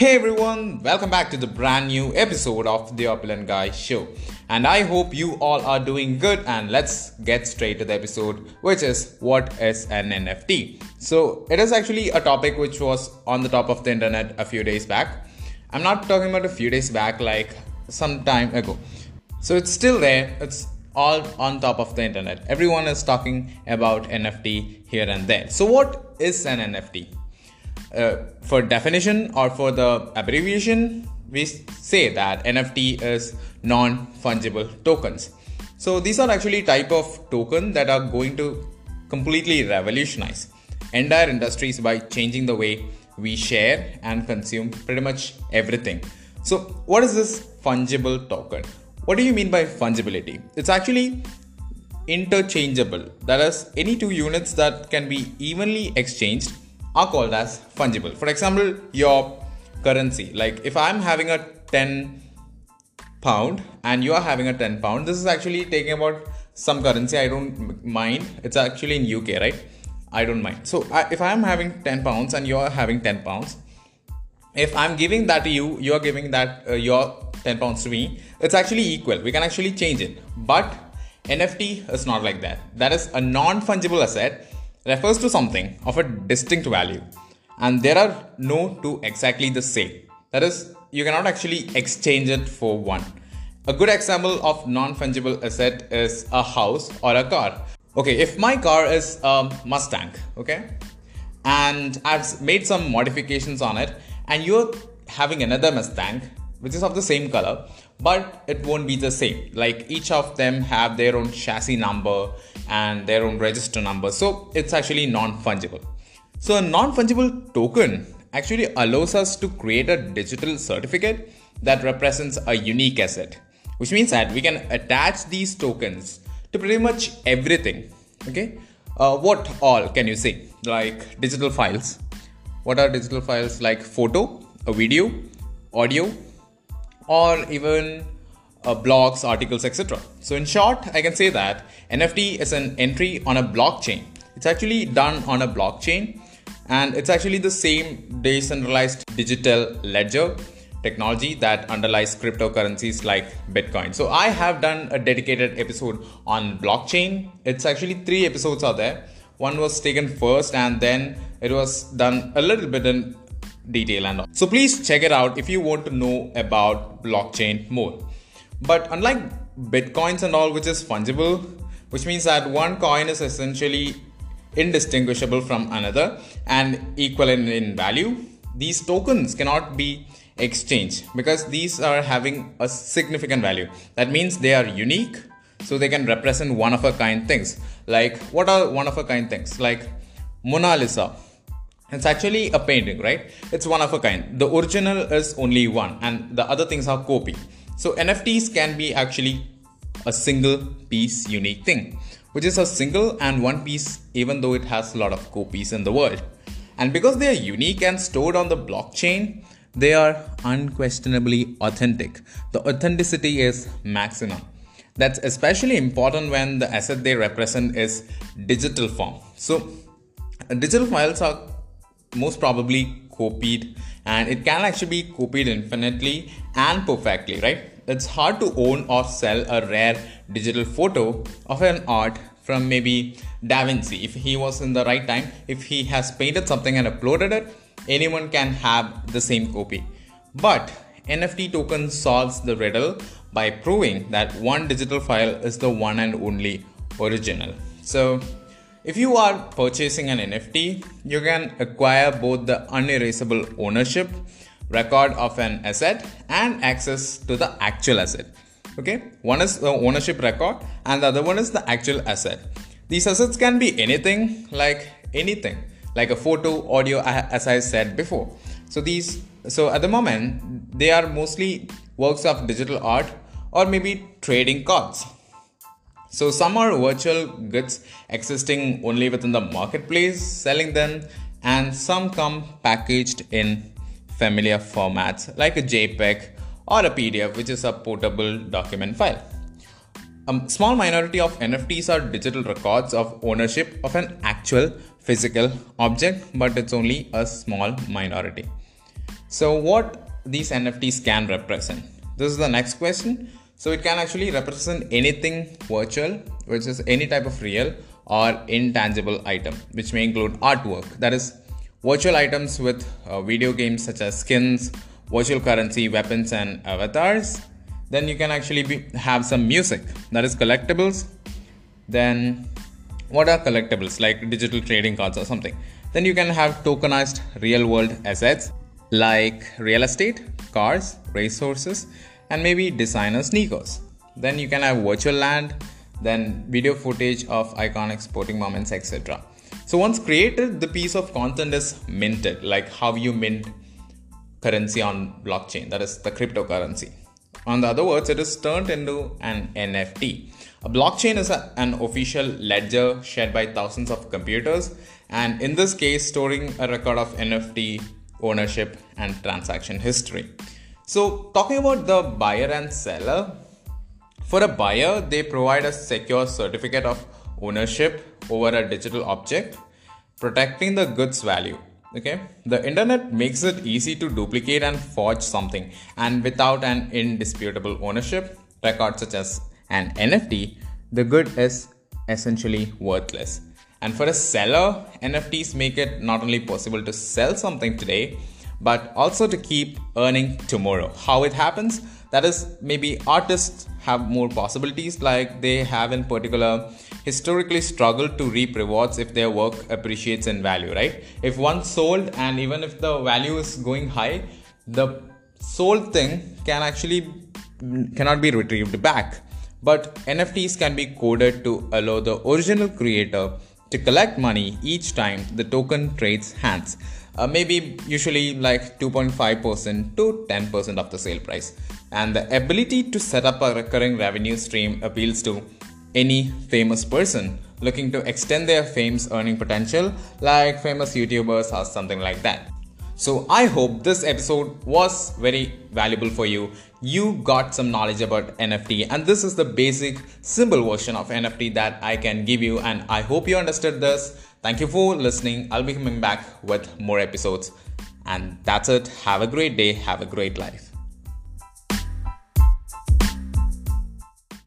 Hey everyone, welcome back to the brand new episode of the Opulent Guy Show. And I hope you all are doing good. And let's get straight to the episode, which is what is an NFT? So, it is actually a topic which was on the top of the internet a few days back. I'm not talking about a few days back, like some time ago. So, it's still there, it's all on top of the internet. Everyone is talking about NFT here and there. So, what is an NFT? Uh, for definition or for the abbreviation, we say that NFT is non-fungible tokens. So these are actually type of token that are going to completely revolutionize entire industries by changing the way we share and consume pretty much everything. So what is this fungible token? What do you mean by fungibility? It's actually interchangeable. That is, any two units that can be evenly exchanged are called as fungible. For example, your currency. Like if I'm having a 10 pound and you are having a 10 pound, this is actually taking about some currency. I don't mind. It's actually in UK, right? I don't mind. So I, if I'm having 10 pounds and you are having 10 pounds, if I'm giving that to you, you are giving that uh, your 10 pounds to me, it's actually equal. We can actually change it. But NFT is not like that. That is a non fungible asset refers to something of a distinct value and there are no two exactly the same. That is, you cannot actually exchange it for one. A good example of non fungible asset is a house or a car. Okay, if my car is a Mustang, okay, and I've made some modifications on it, and you're having another Mustang which is of the same color, but it won't be the same. Like each of them have their own chassis number and their own register number. So it's actually non-fungible. So a non-fungible token actually allows us to create a digital certificate that represents a unique asset, which means that we can attach these tokens to pretty much everything. Okay. Uh, what all can you say? Like digital files. What are digital files? Like photo, a video, audio, or even uh, blogs, articles, etc. So, in short, I can say that NFT is an entry on a blockchain. It's actually done on a blockchain and it's actually the same decentralized digital ledger technology that underlies cryptocurrencies like Bitcoin. So, I have done a dedicated episode on blockchain. It's actually three episodes are there. One was taken first, and then it was done a little bit in detail and all. So please check it out if you want to know about blockchain more. But unlike bitcoins and all, which is fungible, which means that one coin is essentially indistinguishable from another and equivalent in value, these tokens cannot be exchanged because these are having a significant value. That means they are unique, so they can represent one of a kind things. Like, what are one of a kind things? Like Mona Lisa it's actually a painting, right? It's one of a kind. The original is only one, and the other things are copy. So NFTs can be actually a single piece unique thing, which is a single and one piece, even though it has a lot of copies in the world. And because they are unique and stored on the blockchain, they are unquestionably authentic. The authenticity is maximum. That's especially important when the asset they represent is digital form. So, digital files are most probably copied and it can actually be copied infinitely and perfectly right? It's hard to own or sell a rare digital photo of an art from maybe da vinci. If he was in the right time if he has painted something and uploaded it anyone can have the same copy. But nft token solves the riddle by proving that one digital file is the one and only original. So if you are purchasing an NFT, you can acquire both the unerasable ownership record of an asset and access to the actual asset. Okay, one is the ownership record, and the other one is the actual asset. These assets can be anything, like anything, like a photo, audio, as I said before. So these, so at the moment, they are mostly works of digital art or maybe trading cards. So some are virtual goods existing only within the marketplace, selling them, and some come packaged in familiar formats like a JPEG or a PDF, which is a portable document file. A small minority of NFTs are digital records of ownership of an actual physical object, but it's only a small minority. So, what these NFTs can represent? This is the next question. So, it can actually represent anything virtual, which is any type of real or intangible item, which may include artwork, that is, virtual items with uh, video games such as skins, virtual currency, weapons, and avatars. Then you can actually be, have some music, that is, collectibles. Then, what are collectibles like digital trading cards or something? Then you can have tokenized real world assets like real estate, cars, racehorses, and maybe designer sneakers. Then you can have virtual land, then video footage of iconic sporting moments, etc. So once created, the piece of content is minted, like how you mint currency on blockchain, that is the cryptocurrency. On the other words, it is turned into an NFT. A blockchain is a, an official ledger shared by thousands of computers, and in this case, storing a record of NFT ownership and transaction history. So, talking about the buyer and seller, for a buyer, they provide a secure certificate of ownership over a digital object, protecting the goods value. Okay, the internet makes it easy to duplicate and forge something, and without an indisputable ownership record such as an NFT, the good is essentially worthless. And for a seller, NFTs make it not only possible to sell something today, but also to keep earning tomorrow. How it happens? That is, maybe artists have more possibilities, like they have in particular historically struggled to reap rewards if their work appreciates in value, right? If one sold and even if the value is going high, the sold thing can actually cannot be retrieved back. But NFTs can be coded to allow the original creator to collect money each time the token trades hands. Uh, maybe usually like 2.5% to 10% of the sale price. And the ability to set up a recurring revenue stream appeals to any famous person looking to extend their fame's earning potential, like famous YouTubers or something like that. So I hope this episode was very valuable for you. You got some knowledge about NFT and this is the basic simple version of NFT that I can give you and I hope you understood this. Thank you for listening. I'll be coming back with more episodes. And that's it. Have a great day. Have a great life.